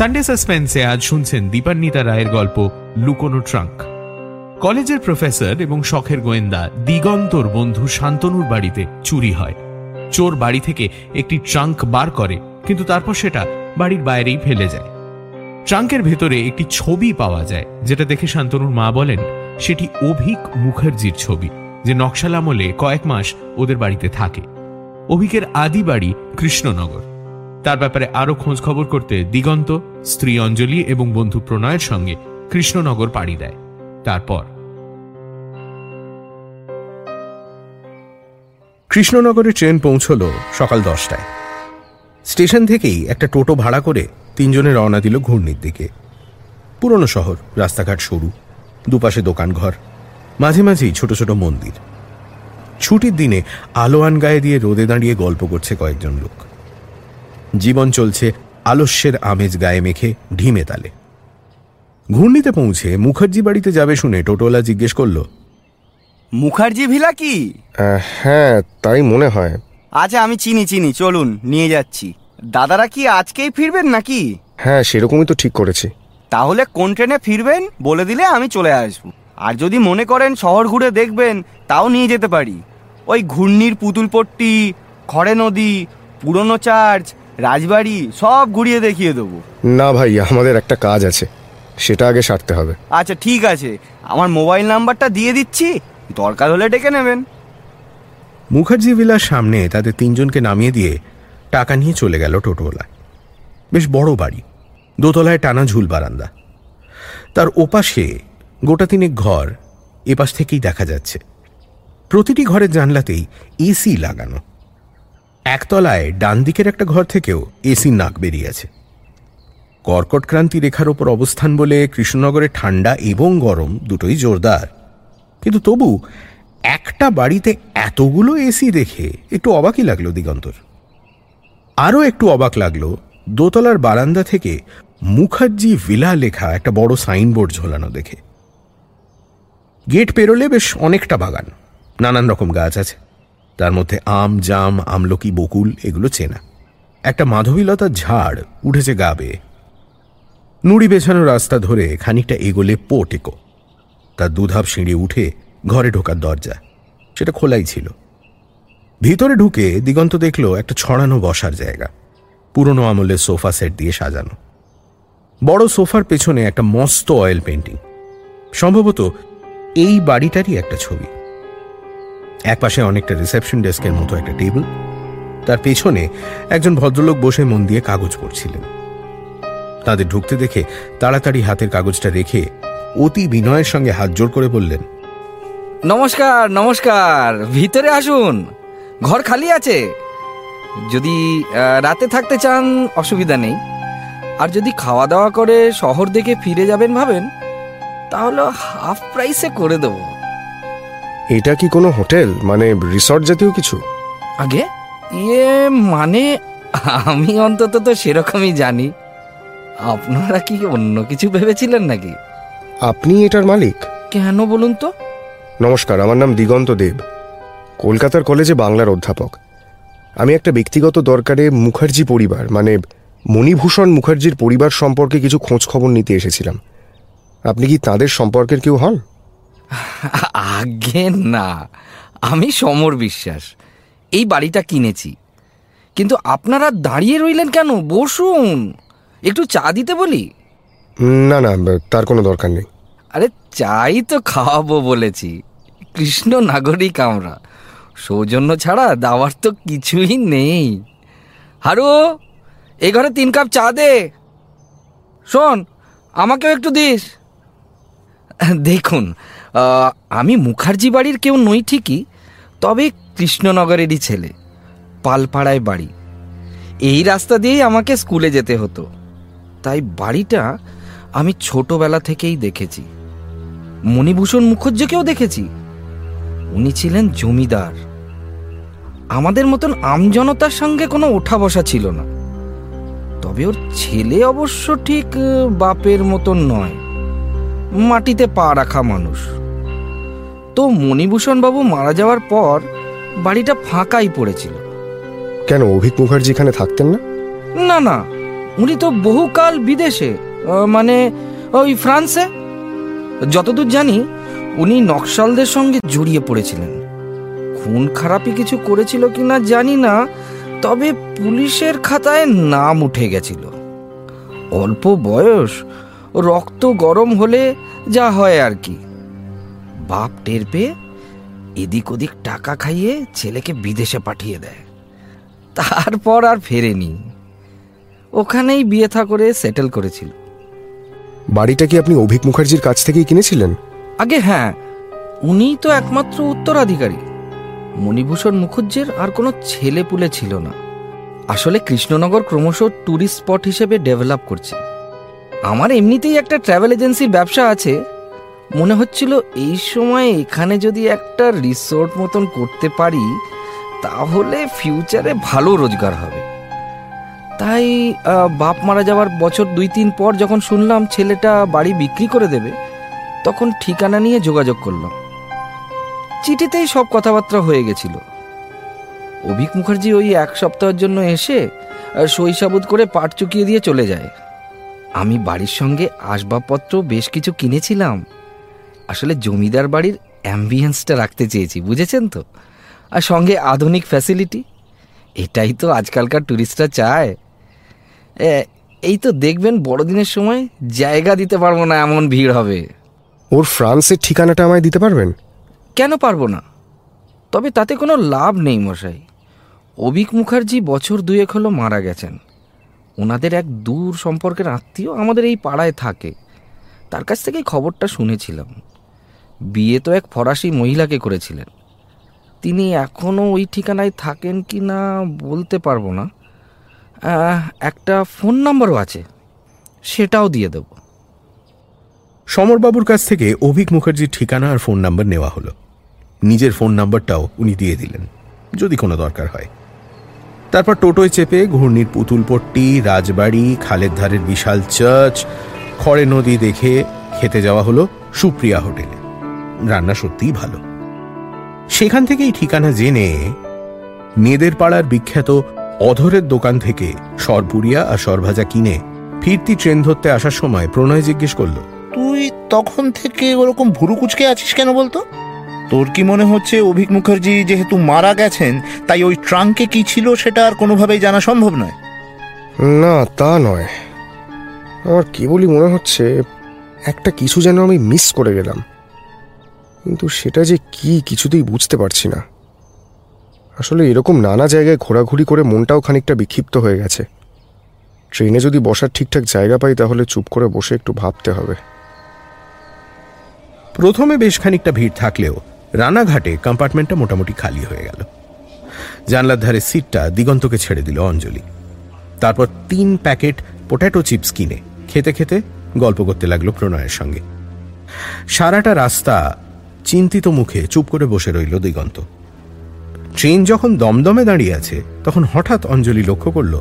Sunday সাসপেন্সে আজ শুনছেন দীপান্বিতা রায়ের গল্প লুকোনো ট্রাঙ্ক। কলেজের প্রফেসর এবং শখের গোয়েন্দা দিগন্তর বন্ধু শান্তনুর বাড়িতে চুরি হয়। চোর বাড়ি থেকে একটি ট্রাঙ্ক বার করে, কিন্তু তারপর সেটা বাড়ির বাইরেই ফেলে যায়। ট্রাঙ্কের ভেতরে একটি ছবি পাওয়া যায়, যেটা দেখে শান্তনুর মা বলেন, সেটি অভিক মুখার্জির ছবি, যে নকশাল আমলে কয়েক মাস ওদের বাড়িতে থাকে। অভিকের আদি বাড়ি কৃষ্ণনগর। তার ব্যাপারে আরও খোঁজ খবর করতে দিগন্ত, স্ত্রী অঞ্জলি এবং বন্ধু প্রণয়ের সঙ্গে কৃষ্ণনগর পাড়ি দেয়। তারপর। কৃষ্ণনগরে ট্রেন পৌঁছল সকাল দশটায়। স্টেশন থেকেই একটা টোটো ভাড়া করে তিনজনে রওনা দিল ঘূর্ণির দিকে। পুরনো শহর, রাস্তাঘাট সরু, দুপাশে দোকানঘর, মাঝে মাঝেই ছোট ছোট মন্দির। ছুটির দিনে আলোয়ান গায়ে দিয়ে রোদে দাঁড়িয়ে গল্প করছে কয়েকজন লোক। জীবন চলছে আলস্যের আমেজ গায়ে মেখে ঢিমে তালে। ঘূর্ণিতে পৌঁছে মুখার্জি বাড়িতে যাবে শুনে টোটোলা জিজ্ঞেস করল মুখার্জি ভিলা কি? হ্যাঁ তাই মনে হয়। আচ্ছা আমি চিনি চিনি চলুন নিয়ে যাচ্ছি। দাদারা কি আজকেই ফিরবেন নাকি? হ্যাঁ সেরকমই তো ঠিক করেছি। তাহলে কোন ট্রেনে ফিরবেন বলে দিলে আমি চলে আসব। আর যদি মনে করেন শহর ঘুরে দেখবেন তাও নিয়ে যেতে পারি। ওই ঘূর্ণির পুতুলপট্টি খড়ে নদী পুরনো চার্চ রাজবাড়ি সব ঘুরিয়ে দেখিয়ে দেবো। না ভাই আমাদের একটা কাজ আছে। সেটা আগে সারতে হবে। আচ্ছা ঠিক আছে। আমার মোবাইল নাম্বারটা দিয়ে দিচ্ছি। দরকার হলে ডেকে নেবেন। মুখার্জি ভিলার সামনে তাদের তিনজনকে নামিয়ে দিয়ে টাকা নিয়ে চলে গেল টোটোওয়ালা বেশ বড় বাড়ি দোতলায় টানা ঝুল বারান্দা। তার ওপাশে গোটা তিনেক ঘর এপাশ থেকেই দেখা যাচ্ছে। প্রতিটি ঘরের জানলাতেই এসি লাগানো। একতলায় ডান দিকের একটা ঘর থেকেও এসি নাক বেরিয়েছে কর্কট ক্রান্তি রেখার ওপর অবস্থান বলে কৃষ্ণনগরে ঠান্ডা এবং গরম দুটোই জোরদার। কিন্তু তবু একটা বাড়িতে এতগুলো এসি দেখে একটু অবাকই লাগল দিগন্তর। আরও একটু অবাক লাগল দোতলার বারান্দা থেকে মুখার্জি ভিলা লেখা একটা বড় সাইনবোর্ড ঝোলানো দেখে। গেট পেরোলে বেশ অনেকটা বাগান, নানান রকম গাছ আছে। তার মধ্যে আম, জাম, আমলকি, বকুল, এগুলো চেনা। একটা মাধবীলতার ঝাড় উঠেছে গা বেয়ে। নুড়ি বেছানো রাস্তা ধরে খানিকটা এগোলে পো টেকো তার দুধাপ সিঁড়ি উঠে ঘরে ঢোকার দরজা। সেটা খোলাই ছিল। ভিতরে ঢুকে দিগন্ত দেখল একটা ছড়ানো বসার জায়গা। পুরনো আমলের সোফা সেট দিয়ে সাজানো। বড় সোফার পেছনে একটা মস্ত অয়েল পেন্টিং সম্ভবত এই বাড়িটারই একটা ছবি। একপাশে অনেকটা রিসেপশন ডেস্কের মতো একটা টেবিল তার পেছনে একজন ভদ্রলোক বসে মন দিয়ে কাগজ পড়ছিলেন। তাদের ঢুকতে দেখে তাড়াতাড়ি হাতের কাগজটা রেখে অতি বিনয়ের সঙ্গে হাত জোর করে বললেন, নমস্কার নমস্কার, ভিতরে আসুন। ঘর খালি আছে। যদি রাতে থাকতে চান, অসুবিধা নেই। আর যদি খাওয়া দাওয়া করে শহর দেখে ফিরে যাবেন ভাবেন, তাহলে হাফ প্রাইসে করে দেবো। এটা কি কোনো হোটেল? মানে রিসর্ট জাতীয় কিছু? আগে? ইয়ে মানে আমি অন্তত তো সেরকমই জানি। আপনারা কি অন্য কিছু ভেবেছিলেন নাকি? আপনি এটার মালিক। কেন বলুন তো? নমস্কার আমার নাম দিগন্ত দেব। কলকাতার কলেজে বাংলার অধ্যাপক। আমি একটা ব্যক্তিগত দরকারে মুখার্জি পরিবার মানে মণিভূষণ মুখার্জির পরিবার সম্পর্কে কিছু খোঁজ খবর নিতে এসেছিলাম। আপনি কি তাদের সম্পর্কের কেউ হন? আগে না। আমি সমর বিশ্বাস। এই বাড়িটা কিনেছি। কিন্তু আপনারা দাঁড়িয়ে রইলেন কেন? বসুন। একটু চা দিতে বলি? না না তার কোনো দরকার নেই। আরে চাই তো খাওয়াবো বলেছি। কৃষ্ণ নাগরিক আমরা। সৌজন্য ছাড়া দাওয়ার তো কিছুই নেই। হারু এই ঘরে তিন কাপ চা দে। শোন আমাকেও একটু দিস। দেখুন আমি মুখার্জি বাড়ির কেউ নই ঠিকই, তবে কৃষ্ণনগরেরই ছেলে, পালপাড়ায় বাড়ি। এই রাস্তা দিয়েই আমাকে স্কুলে যেতে হতো। তাই বাড়িটা আমি ছোটবেলা থেকেই দেখেছি। মণিভূষণ মুখর্জিকেও দেখেছি। উনি ছিলেন জমিদার। আমাদের মতন আমজনতার সঙ্গে কোনো ওঠা বসা ছিল না। তবে ওর ছেলে অবশ্য ঠিক বাপের মতন নয়। মাটিতে পা রাখা মানুষ। তো মণিভূষণ বাবু মারা যাওয়ার পর বাড়িটা ফাঁকাই পড়েছিল। কেন অভিক মুখার্জি এখানে থাকতেন না? না না উনি তো বহুকাল বিদেশে আহ, মানে ওই ফ্রান্সে। যতদূর জানি উনি নকশালদের সঙ্গে জড়িয়ে পড়েছিলেন। খুন খারাপি কিছু করেছিল কি না জানি না তবে পুলিশের খাতায় নাম উঠে গেছিল। অল্প বয়স রক্ত গরম হলে যা হয় আর কি। বাপ টের পেয়ে এদিক ওদিক টাকা খাইয়ে ছেলেকে বিদেশে পাঠিয়ে দেয়। তারপর আর ফেরেনি। ওখানেই বিয়ে থা করে সেটেল করেছিল। বাড়িটা কি আপনি অভিক মুখার্জির কাছ থেকেই কিনেছিলেন? আগে হ্যাঁ উনি তো একমাত্র উত্তরাধিকারী। মণিভূষণ মুখুজ্জের আর কোনো ছেলে পুলে ছিল না। আসলে কৃষ্ণনগর ক্রমশ ট্যুরিস্ট স্পট হিসেবে ডেভেলপ করছে। আমার এমনিতেই একটা ট্রাভেল এজেন্সির ব্যবসা আছে মনে হচ্ছিল এই সময় এখানে যদি একটা রিসোর্ট মতন করতে পারি, তাহলে ফিউচারে ভালো রোজগার হবে। তাই বাপ মারা যাওয়ার বছর দুই তিন পর যখন শুনলাম ছেলেটা বাড়ি বিক্রি করে দেবে, তখন ঠিকানা নিয়ে যোগাযোগ করলাম। চিঠিতেই সব কথাবার্তা হয়ে গেছিল। অভিক মুখার্জি ওই এক সপ্তাহের জন্য এসে সাবুত করে পাট চুকিয়ে দিয়ে চলে যায়। আমি বাড়ির সঙ্গে আসবাবপত্র বেশ কিছু কিনেছিলাম। আসলে জমিদার বাড়ির অ্যাম্বিয়েন্সটা রাখতে চেয়েছি বুঝেছেন তো? আর সঙ্গে আধুনিক ফ্যাসিলিটি এটাই তো আজকালকার ট্যুরিস্টরা চায়। এই তো দেখবেন বড়দিনের সময় জায়গা দিতে পারব না এমন ভিড় হবে। ওর ফ্রান্সের ঠিকানাটা আমায় দিতে পারবেন? কেন পারব না? তবে তাতে কোনো লাভ নেই মশাই। অভিক মুখার্জি বছর দুয়েক হলো মারা গেছেন। ওনাদের এক দূর সম্পর্কের আত্মীয় আমাদের এই পাড়ায় থাকে। তার কাছ থেকেই খবরটা শুনেছিলাম। বিয়ে তো এক ফরাসি মহিলাকে করেছিলেন। তিনি এখনও ওই ঠিকানায় থাকেন কি না বলতে পারব না। একটা ফোন নাম্বারও আছে, সেটাও দিয়ে দেবো। সমরবাবুর কাছ থেকে অভিক মুখার্জির ঠিকানা আর ফোন নাম্বার নেওয়া হলো। নিজের ফোন নাম্বারটাও উনি দিয়ে দিলেন, যদি কোনো দরকার হয়। তারপর টোটোয় চেপে ঘূর্ণির পুতুলপট্টি রাজবাড়ি, খালের ধারের বিশাল চার্চ, খড়ে নদী দেখে খেতে যাওয়া হলো সুপ্রিয়া হোটেলে। রান্না সত্যিই ভালো। সেখান থেকেই ঠিকানা জেনে মেয়েদের পাড়ার বিখ্যাত অধরের দোকান থেকে সরপুরিয়া আর সরভাজা কিনে ফিরতি ট্রেন ধরতে আসার সময় প্রণয় জিজ্ঞেস করল তুই তখন থেকে ওরকম ভুরু কুচকে আছিস কেন বলতো? তোর কি মনে হচ্ছে অভিক মুখার্জি যেহেতু মারা গেছেন তাই ওই ট্রাঙ্কে কি ছিল সেটা আর কোনোভাবেই জানা সম্ভব নয়? না তা নয়। আমার কেবলই মনে হচ্ছে একটা কিছু যেন আমি মিস করে গেলাম। কিন্তু সেটা যে কি, কিছুতেই বুঝতে পারছি না। আসলে এরকম নানা জায়গায় ঘোরাঘুরি করে মনটাও খানিকটা বিক্ষিপ্ত হয়ে গেছে। ট্রেনে যদি বসার ঠিকঠাক জায়গা পাই, তাহলে চুপ করে বসে একটু ভাবতে হবে। প্রথমে বেশ খানিকটা ভিড় থাকলেও রানাঘাটে কম্পার্টমেন্টটা মোটামুটি খালি হয়ে গেল। জানলার ধারে সিটটা দিগন্তকে ছেড়ে দিল অঞ্জলি। তারপর তিন প্যাকেট পোট্যাটো চিপস কিনে খেতে খেতে গল্প করতে লাগল প্রণয়ের সঙ্গে। সারাটা রাস্তা চিন্তিত মুখে চুপ করে বসে রইল দিগন্ত। ট্রেন যখন দমদমে দাঁড়িয়ে আছে, তখন হঠাৎ অঞ্জলি লক্ষ্য করল,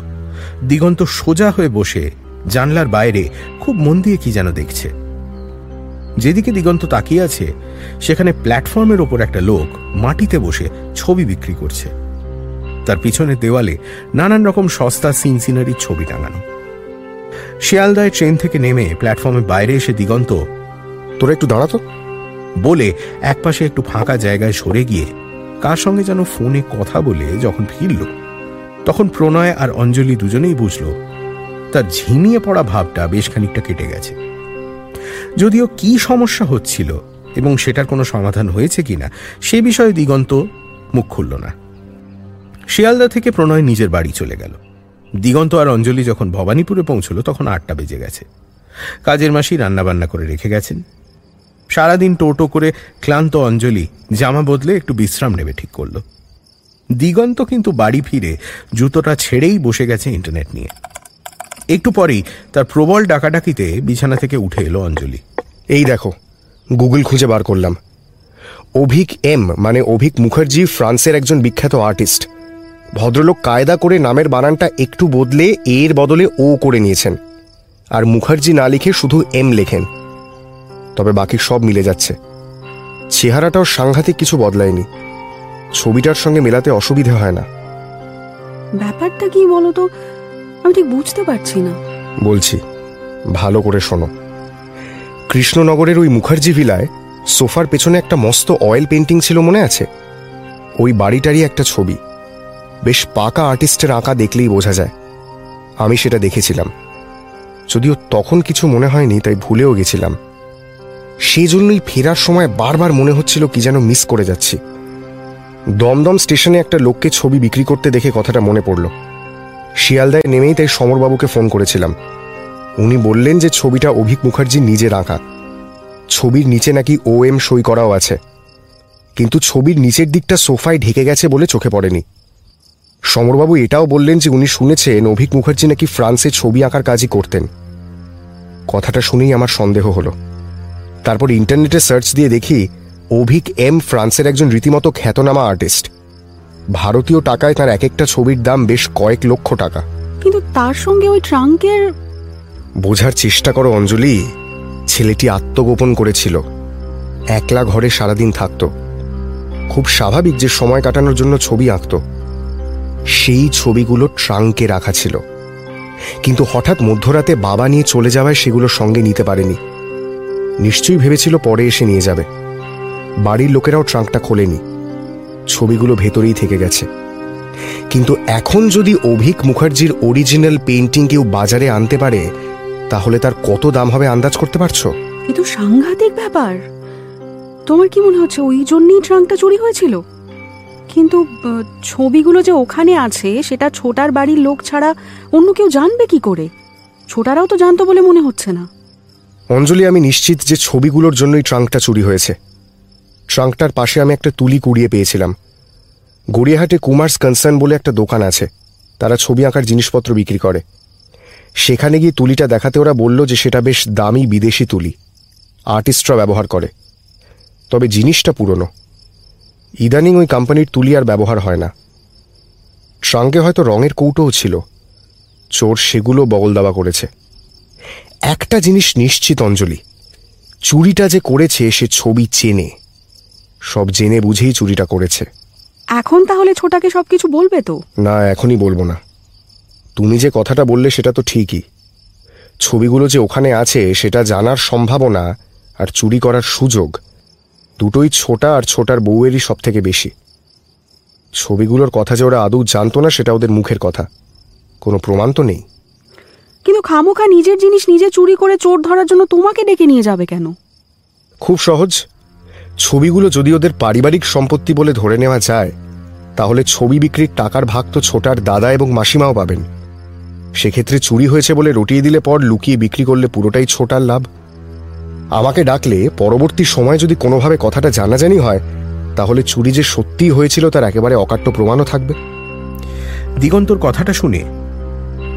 দিগন্ত সোজা হয়ে বসে জানলার বাইরে খুব মন দিয়ে কি যেন দেখছে। যেদিকে দিগন্ত তাকিয়ে আছে, সেখানে প্ল্যাটফর্মের ওপর একটা লোক মাটিতে বসে ছবি বিক্রি করছে। তার পিছনের দেওয়ালে নানান রকম সস্তা সিন সিনারির ছবি টাঙানো। শিয়ালদায় ট্রেন থেকে নেমে প্ল্যাটফর্মে বাইরে এসে দিগন্ত, তোরা একটু দাঁড়াতো বলে একপাশে একটু ফাঁকা জায়গায় সরে গিয়ে কার সঙ্গে যেন ফোনে কথা বলে যখন ফিরল, তখন প্রণয় আর অঞ্জলি দুজনেই বুঝল, তার ঝিমিয়ে পড়া ভাবটা বেশ খানিকটা কেটে গেছে। যদিও কি সমস্যা হচ্ছিল এবং সেটার কোনো সমাধান হয়েছে কিনা, সে বিষয়ে দিগন্ত মুখ খুলল না। শিয়ালদা থেকে প্রণয় নিজের বাড়ি চলে গেল। দিগন্ত আর অঞ্জলি যখন ভবানীপুরে পৌঁছলো, তখন আটটা বেজে গেছে। কাজের মাসি রান্নাবান্না করে রেখে গেছেন। সারাদিন টোটো করে ক্লান্ত অঞ্জলি, জামা বদলে একটু বিশ্রাম নেবে ঠিক করল। দিগন্ত কিন্তু বাড়ি ফিরে জুতোটা ছেড়েই বসে গেছে ইন্টারনেট নিয়ে। একটু পরেই তার প্রবল ডাকাডাকিতে বিছানা থেকে উঠে এলো অঞ্জলি। এই দেখো, গুগল খুঁজে বার করলাম। অভিক এম মানে অভিক মুখার্জি ফ্রান্সের একজন বিখ্যাত আর্টিস্ট। ভদ্রলোক কায়দা করে নামের বানানটা একটু বদলে এর বদলে ও করে নিয়েছেন। আর মুখার্জি না লিখে শুধু এম লেখেন। তবে বাকি সব মিলে যাচ্ছে। চেহারাটাও সাংঘাতিক কিছু বদলায়নি। ছবিটার সঙ্গে মেলাতে অসুবিধে হয় না। ব্যাপারটা কি বলতো? আমি ঠিক বুঝতে পারছি না। বলছি ভালো করে শোনো। কৃষ্ণনগরের ওই মুখার্জি ভিলায় সোফার পেছনে একটা মস্ত অয়েল পেন্টিং ছিল মনে আছে? ওই বাড়িটারই একটা ছবি। বেশ পাকা আর্টিস্টের আঁকা দেখলেই বোঝা যায়। আমি সেটা দেখেছিলাম। যদিও তখন কিছু মনে হয়নি তাই ভুলেও গেছিলাম। সেই জন্যই ফেরার সময় বারবার মনে হচ্ছিল কি যেন মিস করে যাচ্ছি। দমদম স্টেশনে একটা লোককে ছবি বিক্রি করতে দেখে কথাটা মনে পড়ল। শিয়ালদায় নেমেই তাই সমরবাবুকে ফোন করেছিলাম। উনি বললেন যে ছবিটা অভিক মুখার্জি নিজের আঁকা ছবির নিচে নাকি ও এম সই করাও আছে। কিন্তু ছবির নিচের দিকটা সোফায় ঢেকে গেছে বলে চোখে পড়েনি। সমরবাবু এটাও বললেন যে উনি শুনেছেন অভিক মুখার্জি নাকি ফ্রান্সে ছবি আঁকার কাজই করতেন। কথাটা শুনেই আমার সন্দেহ হলো। তারপর ইন্টারনেটে সার্চ দিয়ে দেখি অভিক এম ফ্রান্সের একজন রীতিমতো খ্যাতনামা আর্টিস্ট। ভারতীয় টাকায় তার এক একটা ছবির দাম বেশ কয়েক লক্ষ টাকা। কিন্তু তার সঙ্গে ওই ট্রাঙ্কের বোঝার চেষ্টা করো অঞ্জলি। ছেলেটি আত্মগোপন করেছিল। একলা ঘরে সারাদিন থাকত। খুব স্বাভাবিক যে সময় কাটানোর জন্য ছবি আঁকত। সেই ছবিগুলো ট্রাঙ্কে রাখা ছিল। কিন্তু হঠাৎ মধ্যরাতে বাবা নিয়ে চলে যাওয়ায় সেগুলো সঙ্গে নিতে পারেনি। নিশ্চয়ই ভেবেছিল পরে এসে নিয়ে যাবে। বাড়ির লোকেরাও ট্রাঙ্কটা খোলেনি। ছবিগুলো ভেতরেই থেকে গেছে। কিন্তু এখন যদি অভিক মুখার্জির অরিজিনাল পেন্টিং কেউ বাজারে আনতে পারে, তাহলে তার কত দাম হবে আন্দাজ করতে পারছ? এ তো সাংঘাতিক ব্যাপার। তোমার কি মনে হচ্ছে ওই জন্যই ট্রাঙ্কটা চুরি হয়েছিল? কিন্তু ছবিগুলো যে ওখানে আছে, সেটা ছোটার বাড়ির লোক ছাড়া অন্য কেউ জানবে কি করে? ছোটারাও তো জানতো বলে মনে হচ্ছে না। অঞ্জলি, আমি নিশ্চিত যে ছবিগুলোর জন্যই ট্রাঙ্কটা চুরি হয়েছে। ট্রাঙ্কটার পাশে আমি একটা তুলি কুড়িয়ে পেয়েছিলাম। গড়িয়াহাটে কুমার্স কনসার্ন বলে একটা দোকান আছে। তারা ছবি আঁকার জিনিসপত্র বিক্রি করে। সেখানে গিয়ে তুলিটা দেখাতে ওরা বলল যে সেটা বেশ দামি বিদেশি তুলি। আর্টিস্টরা ব্যবহার করে। তবে জিনিসটা পুরনো। ইদানিং ওই কোম্পানির তুলি আর ব্যবহার হয় না। ট্রাঙ্কে হয়তো রঙের কৌটোও ছিল। চোর সেগুলো বগল দাবা করেছে। একটা জিনিস নিশ্চিত অঞ্জলি। চুরিটা যে করেছে সে ছবি চেনে। সব জেনে বুঝেই চুরিটা করেছে। এখন তাহলে ছোটাকে সবকিছু বলবে তো? না এখনই বলব না। তুমি যে কথাটা বললে সেটা তো ঠিকই। ছবিগুলো যে ওখানে আছে সেটা জানার সম্ভাবনা আর চুরি করার সুযোগ দুটোই ছোটা আর ছোটার বউয়েরই সব থেকে বেশি। ছবিগুলোর কথা যে ওরা আদৌ জানতো না সেটা ওদের মুখের কথা। কোনো প্রমাণ তো নেই। কিন্তু খামোখা নিজের জিনিস নিজে চুরি করে চোর ধরার জন্য তোমাকে ডেকে নিয়ে যাবে কেন? খুব সহজ। ছবিগুলো যদি ওদের পারিবারিক সম্পত্তি বলে ধরে নেওয়া যায় তাহলে ছবি বিক্রির টাকার ভাগ তো ছোটার দাদা এবং মাসিমাও পাবেন। সেক্ষেত্রে চুরি হয়েছে বলে রটিয়ে দিলে পর লুকিয়ে বিক্রি করলে পুরোটাই ছোটার লাভ। আমাকে ডাকলে পরবর্তী সময় যদি কোনোভাবে কথাটা জানাজানি হয় তাহলে চুরি যে সত্যিই হয়েছিল তার একেবারে অকাট্য প্রমাণও থাকবে। দিগন্তর কথাটা শুনে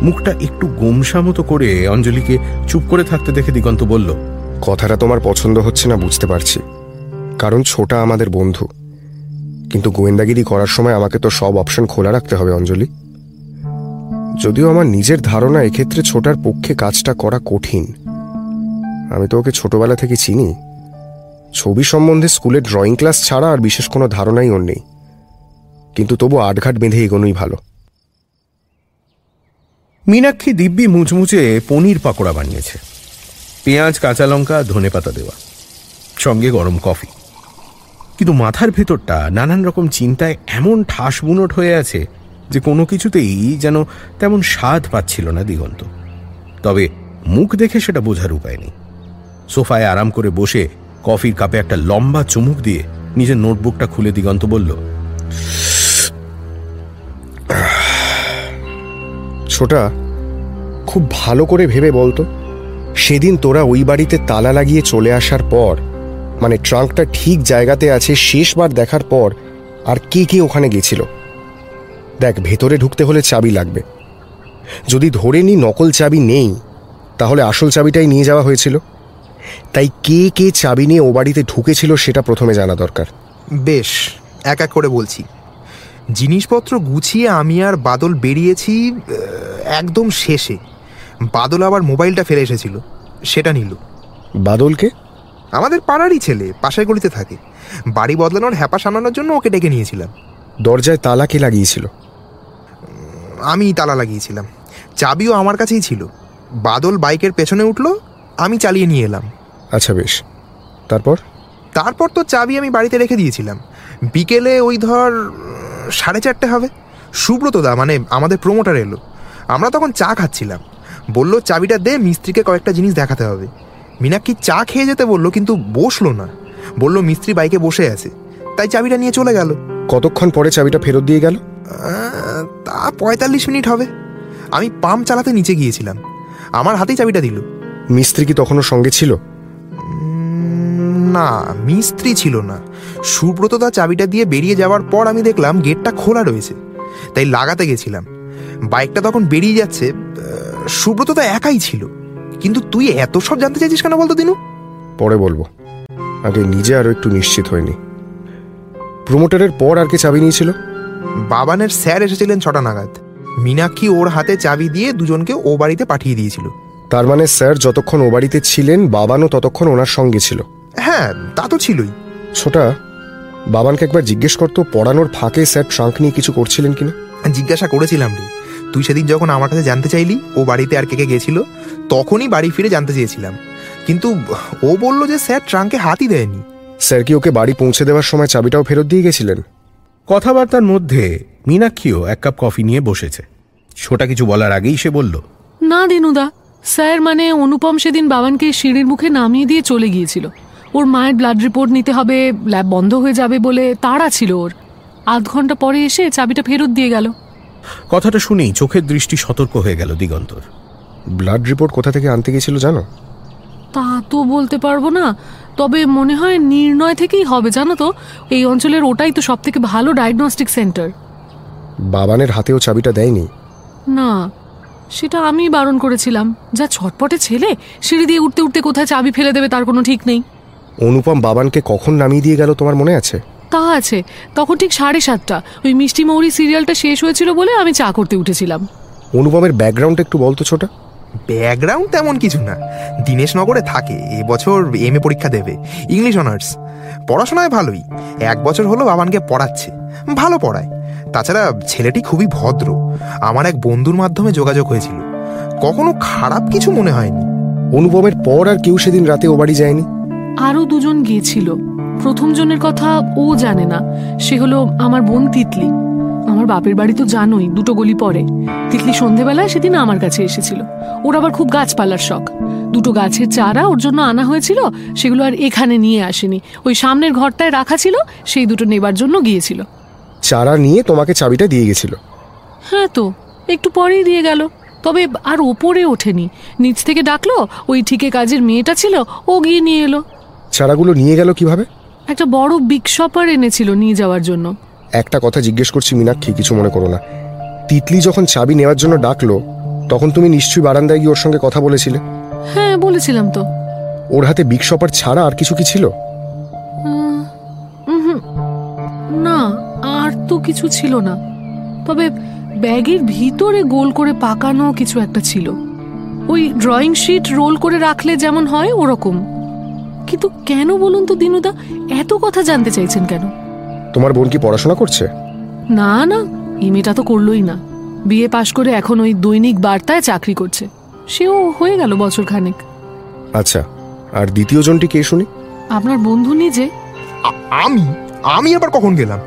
মুখটা একটু গোমসা মতো করে অঞ্জলিকে চুপ করে থাকতে দেখে দিগন্ত বলল, কথাটা তোমার পছন্দ হচ্ছে না বুঝতে পারছি। কারণ ছোটা আমাদের বন্ধু। কিন্তু গোয়েন্দাগিরি করার সময় আমাকে তো সব অপশন খোলা রাখতে হবে, অঞ্জলি। যদিও আমার নিজের ধারণা এক্ষেত্রে ছোটার পক্ষে কাজটা করা কঠিন। আমি তো ওকে ছোটবেলা থেকে চিনি। ছবি সম্বন্ধে স্কুলে ড্রয়িং ক্লাস ছাড়া আর বিশেষ কোনো ধারণাই ওর নেই। কিন্তু তবু আটঘাট বেঁধে এগোনোই ভালো। মীনাক্ষী দিব্যি মুচমুচে পনির পাকোড়া বানিয়েছে। পেঁয়াজ, কাঁচা লঙ্কা, ধনে পাতা দেওয়া, সঙ্গে গরম কফি। কিন্তু মাথার ভেতরটা নানান রকম চিন্তায় এমন ঠাস বুনট হয়ে আছে যে কোনো কিছুতেই যেন তেমন স্বাদ পাচ্ছিল না দিগন্ত। তবে মুখ দেখে সেটা বোঝার উপায় নেই। সোফায় আরাম করে বসে কফির কাপে একটা লম্বা চুমুক দিয়ে নিজের নোটবুকটা খুলে দিগন্ত বলল ছোটা খুব ভালো করে ভেবে বলতো সেদিন তোরা ওই বাড়িতে তালা লাগিয়ে চলে আসার পর মানে ট্রাঙ্কটা ঠিক জায়গাতে আছে শেষবার দেখার পর, আর কে কে ওখানে গেছিল? দেখ, ভেতরে ঢুকতে হলে চাবি লাগবে। যদি ধরে নি নকল চাবি নেই, তাহলে আসল চাবিটাই নিয়ে যাওয়া হয়েছিল। তাই কে কে চাবি নিয়ে ও বাড়িতে ঢুকেছিল সেটা প্রথমে জানা দরকার। বেশ, এক এক করে বলছি। জিনিসপত্র গুছিয়ে আমি আর বাদল বেরিয়েছি একদম শেষে। বাদল আবার মোবাইলটা ফেলে এসেছিল সেটা নিল। বাদলকে? আমাদের পাড়ারই ছেলে পাশের গলিতে থাকে। বাড়ি বদলানোর হ্যাপা সামলানোর জন্য ওকে ডেকে নিয়েছিলাম। দরজায় তালা কে লাগিয়েছিল? আমি তালা লাগিয়েছিলাম। চাবিও আমার কাছেই ছিল। বাদল বাইকের পেছনে উঠল আমি চালিয়ে নিয়ে এলাম। আচ্ছা বেশ। তারপর? তারপর তো চাবি আমি বাড়িতে রেখে দিয়েছিলাম। বিকেলে ওই ধর সাড়ে চারটে হবে। সুব্রত দা মানে আমাদের প্রমোটার এলো। আমরা তখন চা খাচ্ছিলাম। বলল চাবিটা দে মিস্ত্রিকে কয়েকটা জিনিস দেখাতে হবে। মিনাক্ষী চা খেয়ে যেতে বলল কিন্তু বসল না। বলল মিস্ত্রি বাইকে বসে আছে। তাই চাবিটা নিয়ে চলে গেল। কতক্ষণ পরে চাবিটা ফেরত দিয়ে গেল? তা পঁয়তাল্লিশ মিনিট হবে। আমি পাম্প চালাতে নিচে গিয়েছিলাম। আমার হাতেই চাবিটা দিল। মিস্ত্রি কি তখনও সঙ্গে ছিল? না মিস্ত্রি ছিল না। সুব্রতদা চাবিটা দিয়ে বেরিয়ে যাওয়ার পর আমি দেখলাম গেটটা খোলা রয়েছে। তাই লাগাতে গেছিলাম। বাইকটা তখন বেরিয়ে যাচ্ছে আহ, সুব্রতদা একাই ছিল। কিন্তু তুই এত সব জানতে চাইছিস কেন বলতো দিনু? পরে বলব। আগে নিজে আরও একটু নিশ্চিত হয়নি। প্রমোটারের পর আর কে চাবি নিয়েছিল? বাবানের স্যার এসেছিলেন ছটা নাগাদ। মীনাক্ষী ওর হাতে চাবি দিয়ে দুজনকে ও বাড়িতে পাঠিয়ে দিয়েছিল। তার মানে স্যার যতক্ষণ ও বাড়িতে ছিলেন বাবানও ততক্ষণ ওনার সঙ্গে ছিল? হ্যাঁ তা তো ছিলই। ছোটা বাবানকে একবার জিজ্ঞেস করতো পড়ানোর ফাঁকে স্যার ট্রাঙ্ক নিয়ে কিছু করছিলেন কিনা? জিজ্ঞাসা করেছিলাম রে। তুই সেদিন যখন আমার কাছে জানতে চাইলি ও বাড়িতে আর কে কে গেছিল তখনই বাড়ি ফিরে জানতে চেয়েছিলাম। কিন্তু ও বলল যে স্যার ট্রাঙ্কে হাতই দেয়নি। স্যার কি ওকে বাড়ি পৌঁছে দেওয়ার সময় চাবিটাও ফেরত দিয়ে গেছিলেন? কথাবার্তার মধ্যে মীনাক্ষীও এক কাপ কফি নিয়ে বসেছে। ছোটা কিছু বলার আগেই সে বলল না দিনুদা। স্যার মানে অনুপম সেদিন বাবানকে সিঁড়ির মুখে নামিয়ে দিয়ে চলে গিয়েছিল। ওর মায়ের ব্লাড রিপোর্ট নিতে হবে ল্যাব বন্ধ হয়ে যাবে বলে তাড়া ছিল ওর। আধ ঘণ্টা পরে এসে চাবিটা ফেরত দিয়ে গেল। কথাটা শুনেই চোখের দৃষ্টি সতর্ক হয়ে গেল দিগন্তর। ব্লাড রিপোর্ট কোথা থেকে আনতে গেছিল জানো? তা তো বলতে পারব না তবে মনে হয় নির্ণয় থেকেই হবে জানো তো? এই অঞ্চলের ওটাই তো সব থেকে ভালো ডায়াগনস্টিক সেন্টার বাবানের হাতেও চাবিটা দেয়নি। না সেটা আমি বারণ করেছিলাম। যা ছটপটে ছেলে সিঁড়ি দিয়ে উঠতে উঠতে কোথায় চাবি ফেলে দেবে তার কোনো ঠিক নেই। অনুপম বাবানকে কখন নামিয়ে দিয়ে গেল তোমার মনে আছে? তা আছে। তখন ঠিক সাড়ে সাতটা। ওই মিষ্টি মৌরি সিরিয়ালটা শেষ হয়েছিল বলে আমি চা করতে উঠেছিলাম। অনুপমের ব্যাকগ্রাউন্ড একটু বলতো ছোটা। ব্যাকগ্রাউন্ড তেমন কিছু না। দীনেশনগরে থাকে। এবছর এম এ পরীক্ষা দেবে। ইংলিশ অনার্স পড়াশোনায় ভালোই। এক বছর হলো বাবানকে পড়াচ্ছে। ভালো পড়ায়। তাছাড়া ছেলেটি খুবই ভদ্র। আমার এক বন্ধুর মাধ্যমে যোগাযোগ হয়েছিল। কখনো খারাপ কিছু মনে হয়নি। অনুপমের পর আর কেউ সেদিন রাতে ও বাড়ি যায়নি। আরও দুজন গিয়েছিল। প্রথম জনের কথা ও জানে না। সে হলো আমার বোন তিতলি। আমার বাপের বাড়ি তো জানোই দুটো গলি পরে তিতলি সন্ধেবেলায় সেদিন আমার কাছে এসেছিল। ওর আবার খুব গাছপালার শখ। দুটো গাছের চারা ওর জন্য আনা হয়েছিল সেগুলো আর এখানে নিয়ে আসেনি। ওই সামনের ঘরটায় রাখা ছিল সেই দুটো নেবার জন্য গিয়েছিল। চারা নিয়ে তোমাকে চাবিটা দিয়ে গেছিল। হ্যাঁ তো একটু পরেই দিয়ে গেল। তবে আর ওপরে ওঠেনি। নিচ থেকে ডাকলো ওই ঠিকে কাজের মেয়েটা ছিল ও গিয়ে নিয়ে এলো। চারাগুলো নিয়ে গেল কীভাবে? একটা বড় বিগ শপার এনেছিল নিয়ে যাওয়ার জন্য। একটা কথা জিজ্ঞেস করছি মীনাক্ষী কিছু মনে করো না। তিতলি যখন চাবি নেওয়ার জন্য ডাকলো তখন তুমি নিশ্চয়ই বারান্দায় গিয়ে ওর সঙ্গে কথা বলেছিলে? হ্যাঁ বলেছিলাম তো। ওর হাতে বিগ শপার ছাড়া আর কিছু কি ছিল? না আর তো কিছু ছিল না। তবে ব্যাগের ভিতরে গোল করে পাকানো কিছু একটা ছিল। ওই ড্রয়িং শিট রোল করে রাখলে যেমন হয় ওরকম। কিন্তু কেন বলুন তো দিনুদা এত কথা জানতে চাইছেন কেন? তোমার বোন কি পড়াশোনা করছে? না না এমএটা তো করলোই না। বিএ পাশ করে এখন ওই দৈনিক বার্তায় চাকরি করছে। সেও হয়ে গেল বছর খানেক আচ্ছা আর দ্বিতীয় জনটি কে শুনি? আপনার বন্ধু নিজে আমি? আমি আবার কখন গেলাম?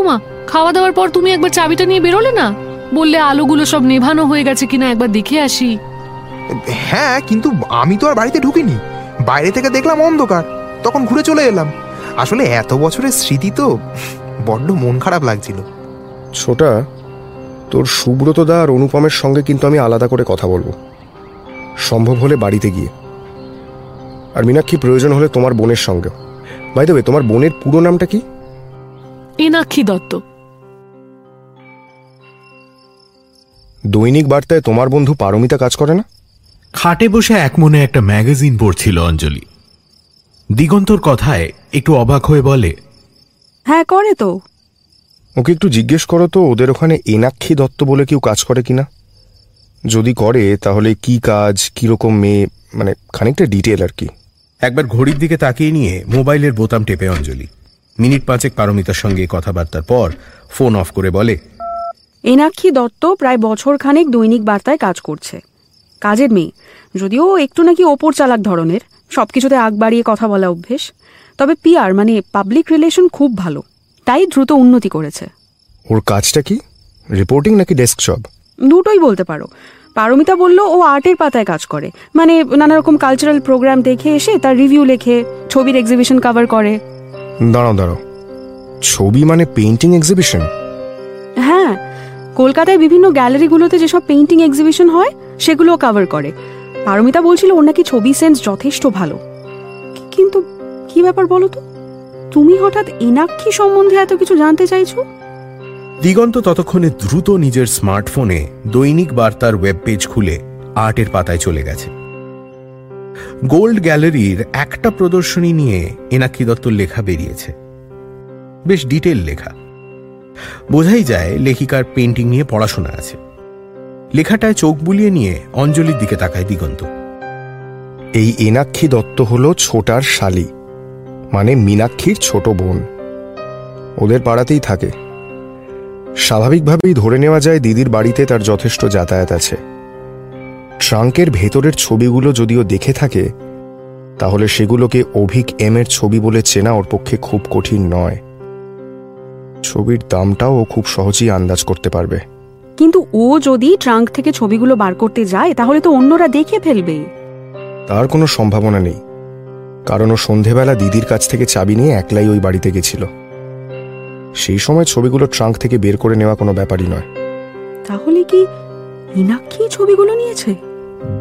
উমা খাওয়া দাওয়ার পর তুমি একবার চাবিটা নিয়ে বেরোলে না? বললে আলোগুলো সব নেভানো হয়ে গেছে কিনা একবার দেখে আসি। হ্যাঁ কিন্তু আমি তো আর বাড়িতে ঢুকিনি। বাইরে থেকে দেখলাম অন্ধকার তখন ঘুরে চলে এলাম। আসলে এত বছরের স্মৃতি তো বড্ড মন খারাপ লাগছিল। ছোটা তোর সুব্রত দা আর অনুপমের সঙ্গে কিন্তু আমি আলাদা করে কথা বলব। সম্ভব হলে বাড়িতে গিয়ে। আর মীনাক্ষী প্রয়োজন হলে তোমার বোনের সঙ্গে বাই দেবে তোমার বোনের পুরো নামটা কি? এনাক্ষী দত্ত। দৈনিক বার্তায় তোমার বন্ধু পারমিতা কাজ করে না? খাটে বসে এক মনে একটা ম্যাগাজিন পড়ছিল অঞ্জলি। দিগন্তর কথায় একটু অবাক হয়ে বলে হ্যাঁ করে তো। ওকে একটু জিজ্ঞেস করো তো ওদের ওখানে এনাক্ষী দত্ত বলে কেউ কাজ করে কিনা? যদি করে তাহলে কি কাজ কীরকম মেয়ে মানে খানিকটা ডিটেল আর কি। একবার ঘড়ির দিকে তাকিয়ে নিয়ে মোবাইলের বোতাম টেপে অঞ্জলি। মিনিট পাঁচেক পারমিতার সঙ্গে কথাবার্তার পর ফোন অফ করে বলে এনাক্ষী দত্ত প্রায় বছর খানেক দৈনিক বার্তায় কাজ করছে। কাজের মেয়ে। যদিও একটু নাকি ওপর চালাক ধরনের সবকিছুতে আগ বাড়িয়ে কথা বলা অভ্যেস। তবে পিআর মানে পাবলিক রিলেশন খুব ভালো তাই দ্রুত উন্নতি করেছে। ওর কাজটা কি? রিপোর্টিং নাকি ডেস্ক জব দুটোই বলতে পারো। পারমিতা বলল ও আর্টের পাতায় কাজ করে। মানে নানা রকম কালচারাল প্রোগ্রাম দেখে এসে তার রিভিউ লেখে ছবির এক্সিবিশন কভার করে। দাঁড়াও দাঁড়াও। ছবি মানে পেন্টিং এক্সিবিশন হ্যাঁ কলকাতায় বিভিন্ন গ্যালারিগুলোতে যেসব পেইন্টিং এক্সিবিশন হয় সেগুলো কভার করে। পারমিতা বলছিল ওর নাকি ছবি সেন্স যথেষ্ট ভালো। কিন্তু কি ব্যাপার বলো তো? তুমি হঠাৎ এনাক্ষী সম্বন্ধে এত কিছু জানতে চাইছো? দিগন্ত ততক্ষণে দ্রুত নিজের স্মার্টফোনে দৈনিক বার্তার ওয়েব পেজ খুলে আর্টের পাতায় চলে গেছে। গোল্ড গ্যালারির একটা প্রদর্শনী নিয়ে এনাক্ষী দত্তর লেখা বেরিয়েছে। বেশ ডিটেল লেখা। বোঝাই যায় লেখিকার পেন্টিং নিয়ে পড়াশোনা আছে। লেখাটায় চোখ বুলিয়ে নিয়ে অঞ্জলির দিকে তাকায় দিগন্ত। এই এনাক্ষী দত্ত হলো ছোটার শালি মানে মীনাক্ষীর ছোট বোন। ওদের পাড়াতেই থাকে। স্বাভাবিকভাবেই ধরে নেওয়া যায় দিদির বাড়িতে তার যথেষ্ট যাতায়াত আছে। ট্রাঙ্কের ভেতরের ছবিগুলো যদিও দেখে থাকে, তাহলে সেগুলোকে অভিক এম এর ছবি বলে চেনা ওর পক্ষে খুব কঠিন নয়। ছবির দামটাও ও খুব সহজেই আন্দাজ করতে পারবে। কিন্তু ও যদি ট্রাঙ্ক থেকে ছবিগুলো বার করতে যায় তাহলে তো অন্যরা দেখে ফেলবে। তার কোনো সম্ভাবনা নেই কারণ ও সন্ধেবেলা দিদির কাছ থেকে চাবি নিয়ে একলাই ওই বাড়িতে গেছিল। সেই সময় ছবিগুলো ট্রাঙ্ক থেকে বের করে নেওয়া কোনো ব্যাপারই নয়। তাহলে কি মীনাক্ষী ছবিগুলো নিয়েছে?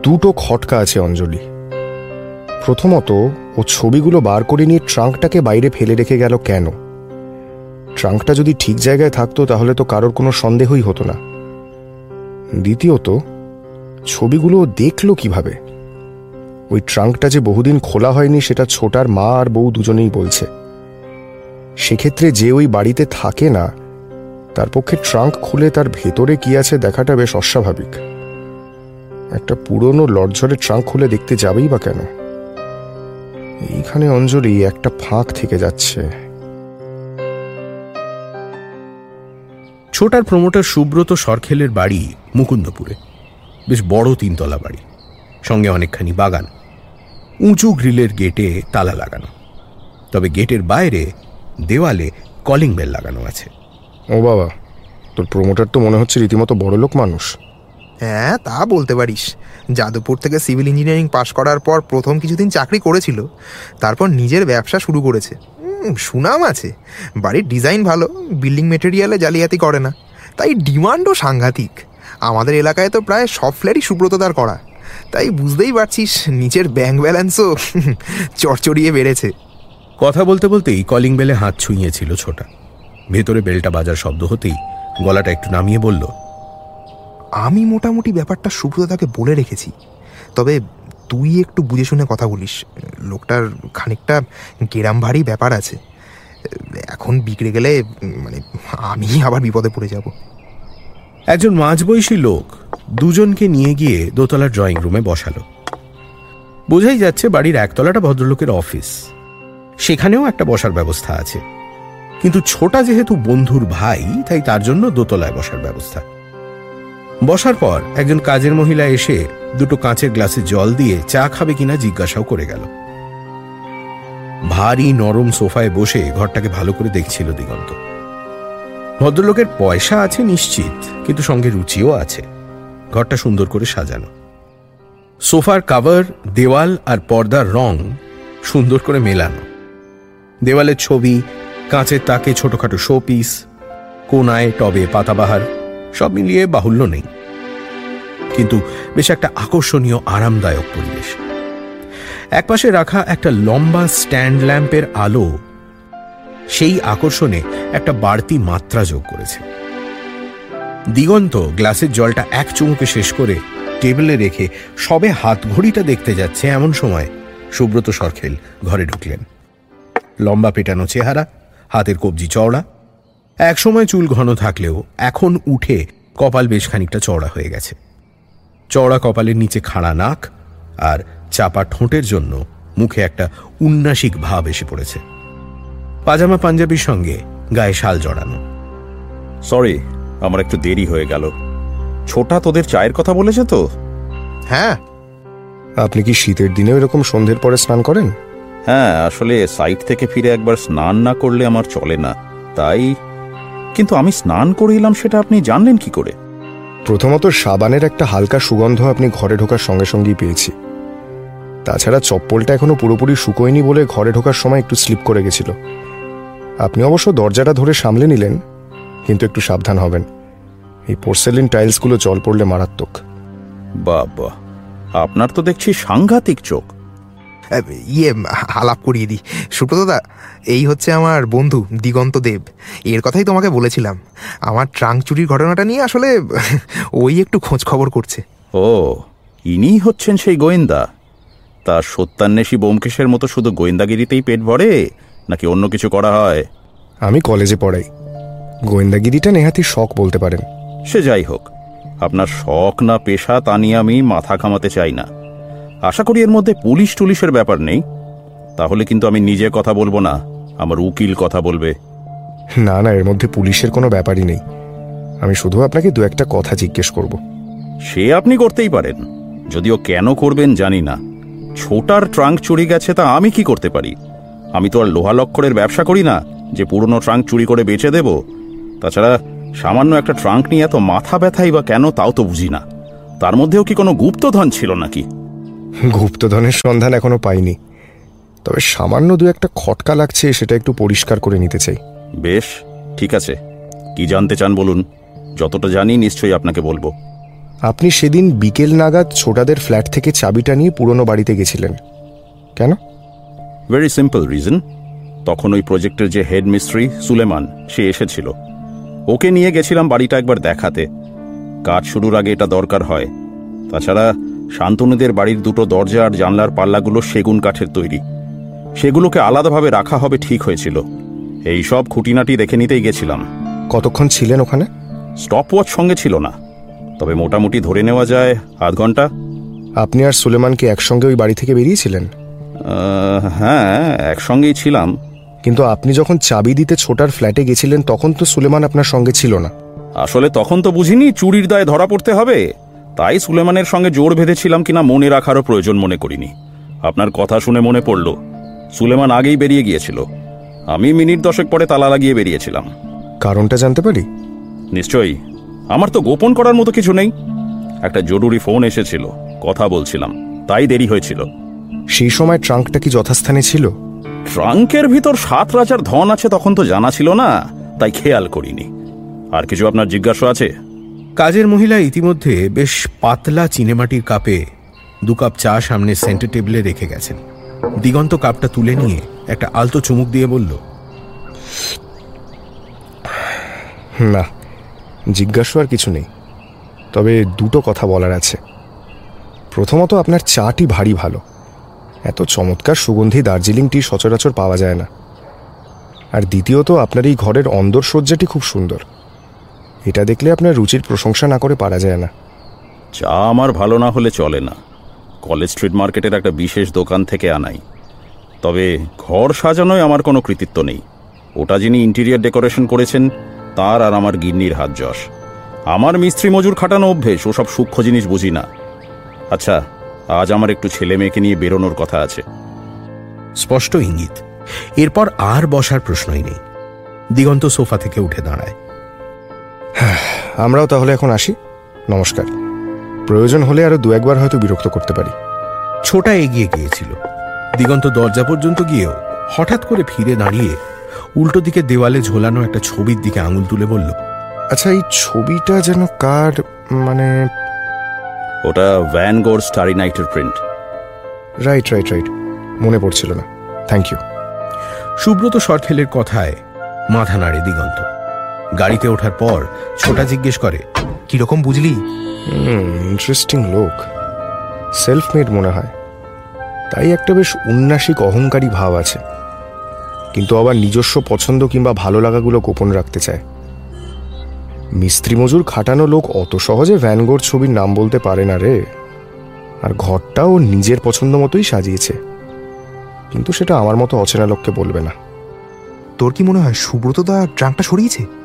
দুটো খটকা আছে অঞ্জলি। প্রথমত ও ছবিগুলো বার করে নিয়ে ট্রাঙ্কটাকে বাইরে ফেলে রেখে গেল কেন? ট্রাঙ্কটা যদি ঠিক জায়গায় থাকতো তাহলে তো কারোর কোনো সন্দেহই হতো না। দ্বিতীয়ত, ছবিগুলো দেখল কীভাবে? ওই ট্রাঙ্কটা যে বহুদিন খোলা হয়নি, সেটা ছোটার মা আর বউ দুজনেই বলছে। সেক্ষেত্রে যে ওই বাড়িতে থাকে না, তার পক্ষে ট্রাঙ্ক খুলে তার ভেতরে কি আছে দেখাটা বেশ অস্বাভাবিক। একটা পুরনো লর্জরে ট্রাঙ্ক খুলে দেখতে যাবেই বা কেন? এইখানে অঞ্জলি একটা ফাঁক থেকে যাচ্ছে। ছোটার প্রমোটার সুব্রত সরখেলের বাড়ি মুকুন্দপুরে। বেশ বড় তিনতলা বাড়ি সঙ্গে অনেকখানি বাগান। উঁচু গ্রিলের গেটে তালা লাগানো। তবে গেটের বাইরে দেওয়ালে কলিং বেল লাগানো আছে। ও বাবা তোর প্রমোটার তো মনে হচ্ছে রীতিমতো বড়লোক মানুষ। হ্যাঁ তা বলতে পারিস। যাদবপুর থেকে সিভিল ইঞ্জিনিয়ারিং পাশ করার পর প্রথম কিছুদিন চাকরি করেছিল তারপর নিজের ব্যবসা শুরু করেছে। সুনাম আছে। বাড়ির ডিজাইন ভালো বিল্ডিং মেটেরিয়ালে জালিয়াতি করে না। তাই ডিমান্ডও সাংঘাতিক। আমাদের এলাকায় তো প্রায় সব ফ্ল্যাটই সুব্রতদার করা। তাই বুঝতেই পারছিস নিচের ব্যাংক ব্যালেন্সও চড়চড়িয়ে বেড়েছে। কথা বলতে বলতেই কলিং বেলে হাত ছুঁয়েছিল ছোটা। ভেতরে বেলটা বাজার শব্দ হতেই গলাটা একটু নামিয়ে বলল আমি মোটামুটি ব্যাপারটা সুব্রতদাকে বলে রেখেছি। তবে তুই একটু বুঝে শুনে কথা বলিস। লোকটার খানিকটা গেরাম ভারী ব্যাপার আছে। এখন বিগড়ে গেলে মানে আমি আবার বিপদে পড়ে যাব। একজন মাঝবয়সী লোক দুজনকে নিয়ে গিয়ে দোতলার ড্রয়িং রুমে বসালো। বোঝাই যাচ্ছে বাড়ির একতলাটা ভদ্রলোকের অফিস। সেখানেও একটা বসার ব্যবস্থা আছে। কিন্তু ছোটা যেহেতু বন্ধুর ভাই, তাই তার জন্য দোতলায় বসার ব্যবস্থা। বসার পর একজন কাজের মহিলা এসে দুটো কাঁচের গ্লাসে জল দিয়ে চা খাবে কিনা জিজ্ঞাসাও করে গেল। ভারী নরম সোফায় বসে ঘরটাকে ভালো করে দেখছিল দিগন্ত। ভদ্রলোকের পয়সা আছে নিশ্চিত, কিন্তু সঙ্গে রুচিও আছে। ঘরটা সুন্দর করে সাজানো। সোফার কাভার দেওয়াল আর পর্দার রং সুন্দর করে মেলানো। দেওয়ালের ছবি, কাঁচের তাকে ছোটখাটো শো পিস কোনায় টবে পাতাবাহার। সব মিলিয়ে বাহুল্য নেই। কিন্তু বেশ একটা আকর্ষণীয়, আরামদায়ক পরিবেশ। একপাশে রাখা একটা লম্বা স্ট্যান্ড ল্যাম্পের আলো সেই আকর্ষণে একটা বাড়তি মাত্রা যোগ করেছে। দিগন্ত গ্লাসের জলটা এক চুমুকে শেষ করে টেবিলে রেখে সবে হাত ঘড়িটা দেখতে যাচ্ছে এমন সময় সুব্রত সরখেল ঘরে ঢুকলেন। লম্বা পেটানো চেহারা, হাতের কবজি চওড়া একসময় চুল ঘন থাকলেও এখন উঠে কপাল বেশ খানিকটা চওড়া হয়ে গেছে। চওড়া কপালের নিচে খাড়া নাক আর চাপা ঠোঁটের জন্য মুখে একটা উন্নাসিক ভাব এসে পড়েছে। পাজামা পাঞ্জাবির সঙ্গে গায়ে শাল জড়ানো। সরি আমার একটু দেরি হয়ে গেল। ছোটা তোদের চায়ের কথা বলেছে তো? হ্যাঁ। আপনি কি শীতের দিনে এরকম সন্ধ্যের পরে স্নান করেন? হ্যাঁ আসলে সাইট থেকে ফিরে একবার স্নান না করলে আমার চলে না। তাই কিন্তু আমি স্নান করে এলাম সেটা আপনি জানলেন কি করে? প্রথমত সাবানের একটা হালকা সুগন্ধ আপনি ঘরে ঢোকার সঙ্গে সঙ্গেই পেয়েছি। তাছাড়া চপ্পলটা এখনও পুরোপুরি শুকোয়নি বলে ঘরে ঢোকার সময় একটু স্লিপ করে গেছিল। আপনি অবশ্য দরজাটা ধরে সামলে নিলেন কিন্তু একটু সাবধান হবেন। এই পোর্সেলিন টাইলসগুলো জল পড়লে মারাত্মক। বাবা আপনার তো দেখছি সাংঘাতিক চোখ। ইয়ে আলাপ করিয়ে দিই। সুব্রতদা এই হচ্ছে আমার বন্ধু দিগন্ত দেব। এর কথাই তোমাকে বলেছিলাম। আমার ট্রাঙ্ক চুরির ঘটনাটা নিয়ে আসলে ওই একটু খোঁজ খবর করছে। ও ইনিই হচ্ছেন সেই গোয়েন্দা। তা সত্যান্বেষী বোমকেশের মতো শুধু গোয়েন্দাগিরিতেই পেট ভরে নাকি অন্য কিছু করা হয়? আমি কলেজে পড়াই। গোয়েন্দাগিরিটা নেহাতি শখ বলতে পারেন। সে যাই হোক আপনার শখ না পেশা তা নিয়ে আমি মাথা ঘামাতে চাই না। আশা করি এর মধ্যে পুলিশ টুলিশের ব্যাপার নেই। তাহলে কিন্তু আমি নিজে কথা বলব না আমার উকিল কথা বলবে। না না এর মধ্যে পুলিশের কোনো ব্যাপারই নেই। আমি শুধু আপনাকে দু একটা কথা জিজ্ঞেস করব। সে আপনি করতেই পারেন। যদিও কেন করবেন জানি না। ছোটার ট্রাঙ্ক চুরি গেছে তা আমি কি করতে পারি? আমি তো আর লোহা লক্ষরের ব্যবসা করি না যে পুরনো ট্রাঙ্ক চুরি করে বেচে দেব। তাছাড়া সামান্য একটা ট্রাঙ্ক নিয়ে এত মাথা ব্যথাই বা কেন তাও তো বুঝি না। তার মধ্যেও কি কোনো গুপ্তধন ছিল নাকি? গুপ্তধনের সন্ধান এখনও পাইনি। তবে সামান্য দু একটা খটকা লাগছে সেটা একটু পরিষ্কার করে নিতে চাই। বেশ ঠিক আছে। কি জানতে চান বলুন। যতটা জানি নিশ্চয়ই আপনাকে বলব। আপনি সেদিন বিকেল নাগাদ ছোটাদের ফ্ল্যাট থেকে চাবিটা নিয়ে পুরনো বাড়িতে গেছিলেন। কেন? ভেরি সিম্পল রিজন তখন ওই প্রজেক্টের যে হেড মিস্ত্রি সুলেমান সে এসেছিল। ওকে নিয়ে গেছিলাম বাড়িটা একবার দেখাতে। কাজ শুরুর আগে এটা দরকার হয়। তাছাড়া শান্তনুদের বাড়ির দুটো দরজা আর জানলার পাল্লাগুলো সেগুন কাঠের তৈরি। সেগুলোকে আলাদাভাবে রাখা হবে ঠিক হয়েছিল। এই সব খুঁটিনাটি দেখে নিতেই গেছিলাম। কতক্ষণ ছিলেন ওখানে? স্টপ ওয়াচ সঙ্গে ছিল না। তবে মোটামুটি ধরে নেওয়া যায় আধ ঘণ্টা। আপনি আর সুলেমান কি একসঙ্গে ওই বাড়ি থেকে বেরিয়েছিলেন? হ্যাঁ একসঙ্গেই ছিলাম। কিন্তু আপনি যখন চাবি দিতে ছোটার ফ্ল্যাটে গেছিলেন তখন তো সুলেমান আপনার সঙ্গে ছিল না। আসলে তখন তো বুঝিনি চুরির দায়ে ধরা পড়তে হবে। তাই সুলেমানের সঙ্গে জোর বেঁধেছিলাম কিনা মনে রাখারও প্রয়োজন মনে করিনি। আপনার কথা শুনে মনে পড়ল সুলেমান আগেই বেরিয়ে গিয়েছিল। আমি মিনিট দশেক পরে তালা লাগিয়ে বেরিয়েছিলাম। কারণটা জানতে পারি? নিশ্চয়ই। আমার তো গোপন করার মতো কিছু নেই। একটা জরুরি ফোন এসেছিল কথা বলছিলাম তাই দেরি হয়েছিল। সেই সময় ট্রাঙ্কটা কি যথাস্থানে ছিল? ট্রাঙ্কের ভিতর সাত রাজার ধন আছে তখন তো জানা ছিল না তাই খেয়াল করিনি। আর কিছু আপনার জিজ্ঞাসা আছে? কাজের মহিলা ইতিমধ্যে বেশ পাতলা চিনেমাটির কাপে দু কাপ চা সামনে সেন্টার টেবিলে রেখে গেছেন। দিগন্ত কাপটা তুলে নিয়ে একটা আলতো চুমুক দিয়ে বলল, না, জিজ্ঞাসা আর কিছু নেই। তবে দুটো কথা বলার আছে। প্রথমত, আপনার চাটি ভারী ভালো। এত চমৎকার সুগন্ধি দার্জিলিং টি সচরাচর পাওয়া যায় না। আর দ্বিতীয়ত, আপনার এই ঘরের অন্দর সজ্জাটি খুব সুন্দর। এটা দেখলে আপনার রুচির প্রশংসা না করে পারা যায় না। চা আমার ভালো না হলে চলে না। কলেজ স্ট্রিট মার্কেটের একটা বিশেষ দোকান থেকে আনাই। তবে ঘর সাজানোয় আমার কোনো কৃতিত্ব নেই। ওটা যিনি ইন্টেরিয়ার ডেকোরেশন করেছেন তার আর আমার গিন্নির হাত যশ। আমার মিস্ত্রি মজুর খাটানো অভ্যেস ওসব সূক্ষ্ম জিনিস বুঝি না। আচ্ছা আজ আমার একটু ছেলে মেয়েকে নিয়ে বেরোনোর কথা আছে। স্পষ্ট ইঙ্গিত। এরপর আর বসার প্রশ্নই নেই। দিগন্ত সোফা থেকে উঠে দাঁড়ায়। আমরাও তাহলে এখন আসি। নমস্কার। প্রয়োজন হলে আরও দু একবার হয়তো বিরক্ত করতে পারি। ছোটা এগিয়ে গিয়েছিল। দিগন্ত দরজা পর্যন্ত গিয়েও হঠাৎ করে ফিরে দাঁড়িয়ে উল্টো দিকে দেওয়ালে ঝোলানো একটা ছবির দিকে আঙুল তুলে বলল আচ্ছা এই ছবিটা যেন কার মানে ওটা ভ্যানগোর স্টারি নাইটের প্রিন্ট রাইট রাইট রাইট মনে পড়ছিল না। থ্যাংক ইউ সুব্রত সরখেলের কথায় মাথা নাড়ে দিগন্ত। গাড়িতে ওঠার পর ছোটা জিজ্ঞেস করে কীরকম বুঝলি? ইন্টারেস্টিং লোক। সেলফ মেড মনে হয়। তাই একটা বেশ উন্নাসিক অহংকারী ভাব আছে। কিন্তু আবার নিজস্ব পছন্দ কিংবা ভালো লাগাগুলো গোপন রাখতে চায়। মিস্ত্রি মজুর খাটানো লোক অত সহজে ভ্যানগোর ছবির নাম বলতে পারে না রে। আর ঘরটা ও নিজের পছন্দ মতোই সাজিয়েছে। কিন্তু সেটা আমার মতো অচেনা লোককে বলবে না। তোর কি মনে হয় সুব্রত দা ট্রাঙ্কটা সরিয়েছে?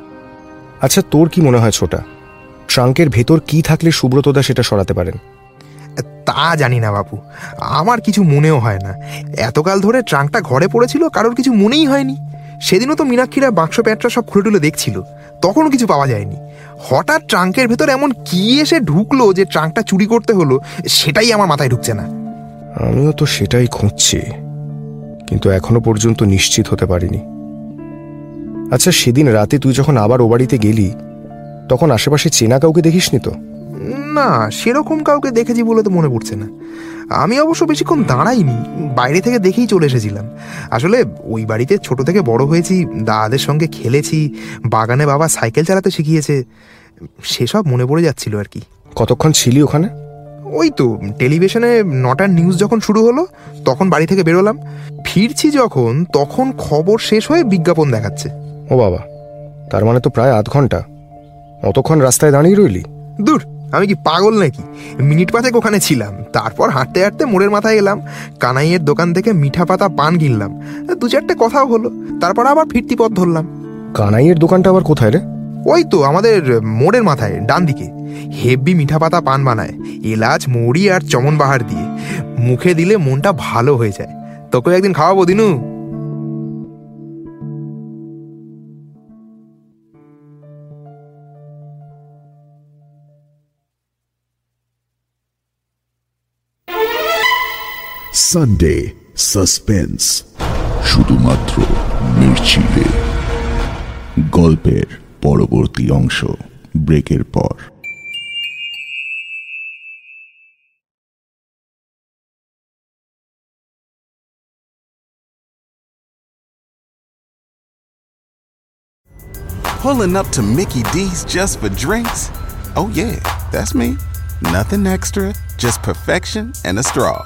আচ্ছা তোর কি মনে হয় ছোটা? ট্রাঙ্কের ভেতর কি থাকলে সুব্রতদা সেটা সরাতে পারেন? তা জানি না বাপু। আমার কিছু মনেও হয় না। এতকাল ধরে ট্রাঙ্কটা ঘরে পড়েছিল কারোর কিছু মনেই হয়নি। সেদিনও তো মীনাক্ষীরা বাক্স প্যাটরা সব খুলে টুলে দেখছিল। তখনও কিছু পাওয়া যায়নি। হঠাৎ ট্রাঙ্কের ভেতর এমন কি এসে ঢুকলো যে ট্রাঙ্কটা চুরি করতে হলো সেটাই আমার মাথায় ঢুকছে না। আমিও তো সেটাই খুঁজছি কিন্তু এখনও পর্যন্ত নিশ্চিত হতে পারিনি। আচ্ছা সেদিন রাতে তুই যখন আবার ও বাড়িতে গেলি তখন আশেপাশে চেনা কাউকে দেখিসনি তো? না সেরকম কাউকে দেখেছি বলে তো মনে পড়ছে না। আমি অবশ্য বেশিক্ষণ দাঁড়াইনি বাইরে থেকে দেখেই চলে এসেছিলাম। আসলে ওই বাড়িতে ছোট থেকে বড় হয়েছি দাদাদের সঙ্গে খেলেছি বাগানে বাবা সাইকেল চালাতে শিখিয়েছে সেসব মনে পড়ে যাচ্ছিল আর কি। কতক্ষণ ছিলি ওখানে? ওই তো টেলিভিশনে নটার নিউজ যখন শুরু হলো তখন বাড়ি থেকে বেরোলাম। ফিরছি যখন তখন খবর শেষ হয়ে বিজ্ঞাপন দেখাচ্ছে। ও বাবা তার মানে তো প্রায় আধ ঘণ্টা। অতক্ষণ রাস্তায় দাঁড়িয়ে রইলি? দূর আমি কি পাগল নাকি? মিনিট পাঁচেক ওখানে ছিলাম তারপর হাঁটতে হাঁটতে মোড়ের মাথায় এলাম কানাইয়ের দোকান থেকে মিঠা পাতা পান কিনলাম দু চারটে কথাও হলো তারপর আবার ফিরতি পথ ধরলাম। কানাইয়ের দোকানটা আবার কোথায় রে? ওই তো আমাদের মোড়ের মাথায় ডান দিকে। হেব্বি মিঠা পাতা পান বানায় এলাচ মৌরি আর চমন বাহার দিয়ে। মুখে দিলে মনটা ভালো হয়ে যায়। তোকে একদিন খাওয়াবো দিনু? সানডে সাসপেন্স শুধুমাত্র মির্চিলে গল্পের পরবর্তী অংশ ব্রেকের পর Pulling up to Mickey D's just for drinks? Oh, yeah, that's me. Nothing extra, just perfection and a straw.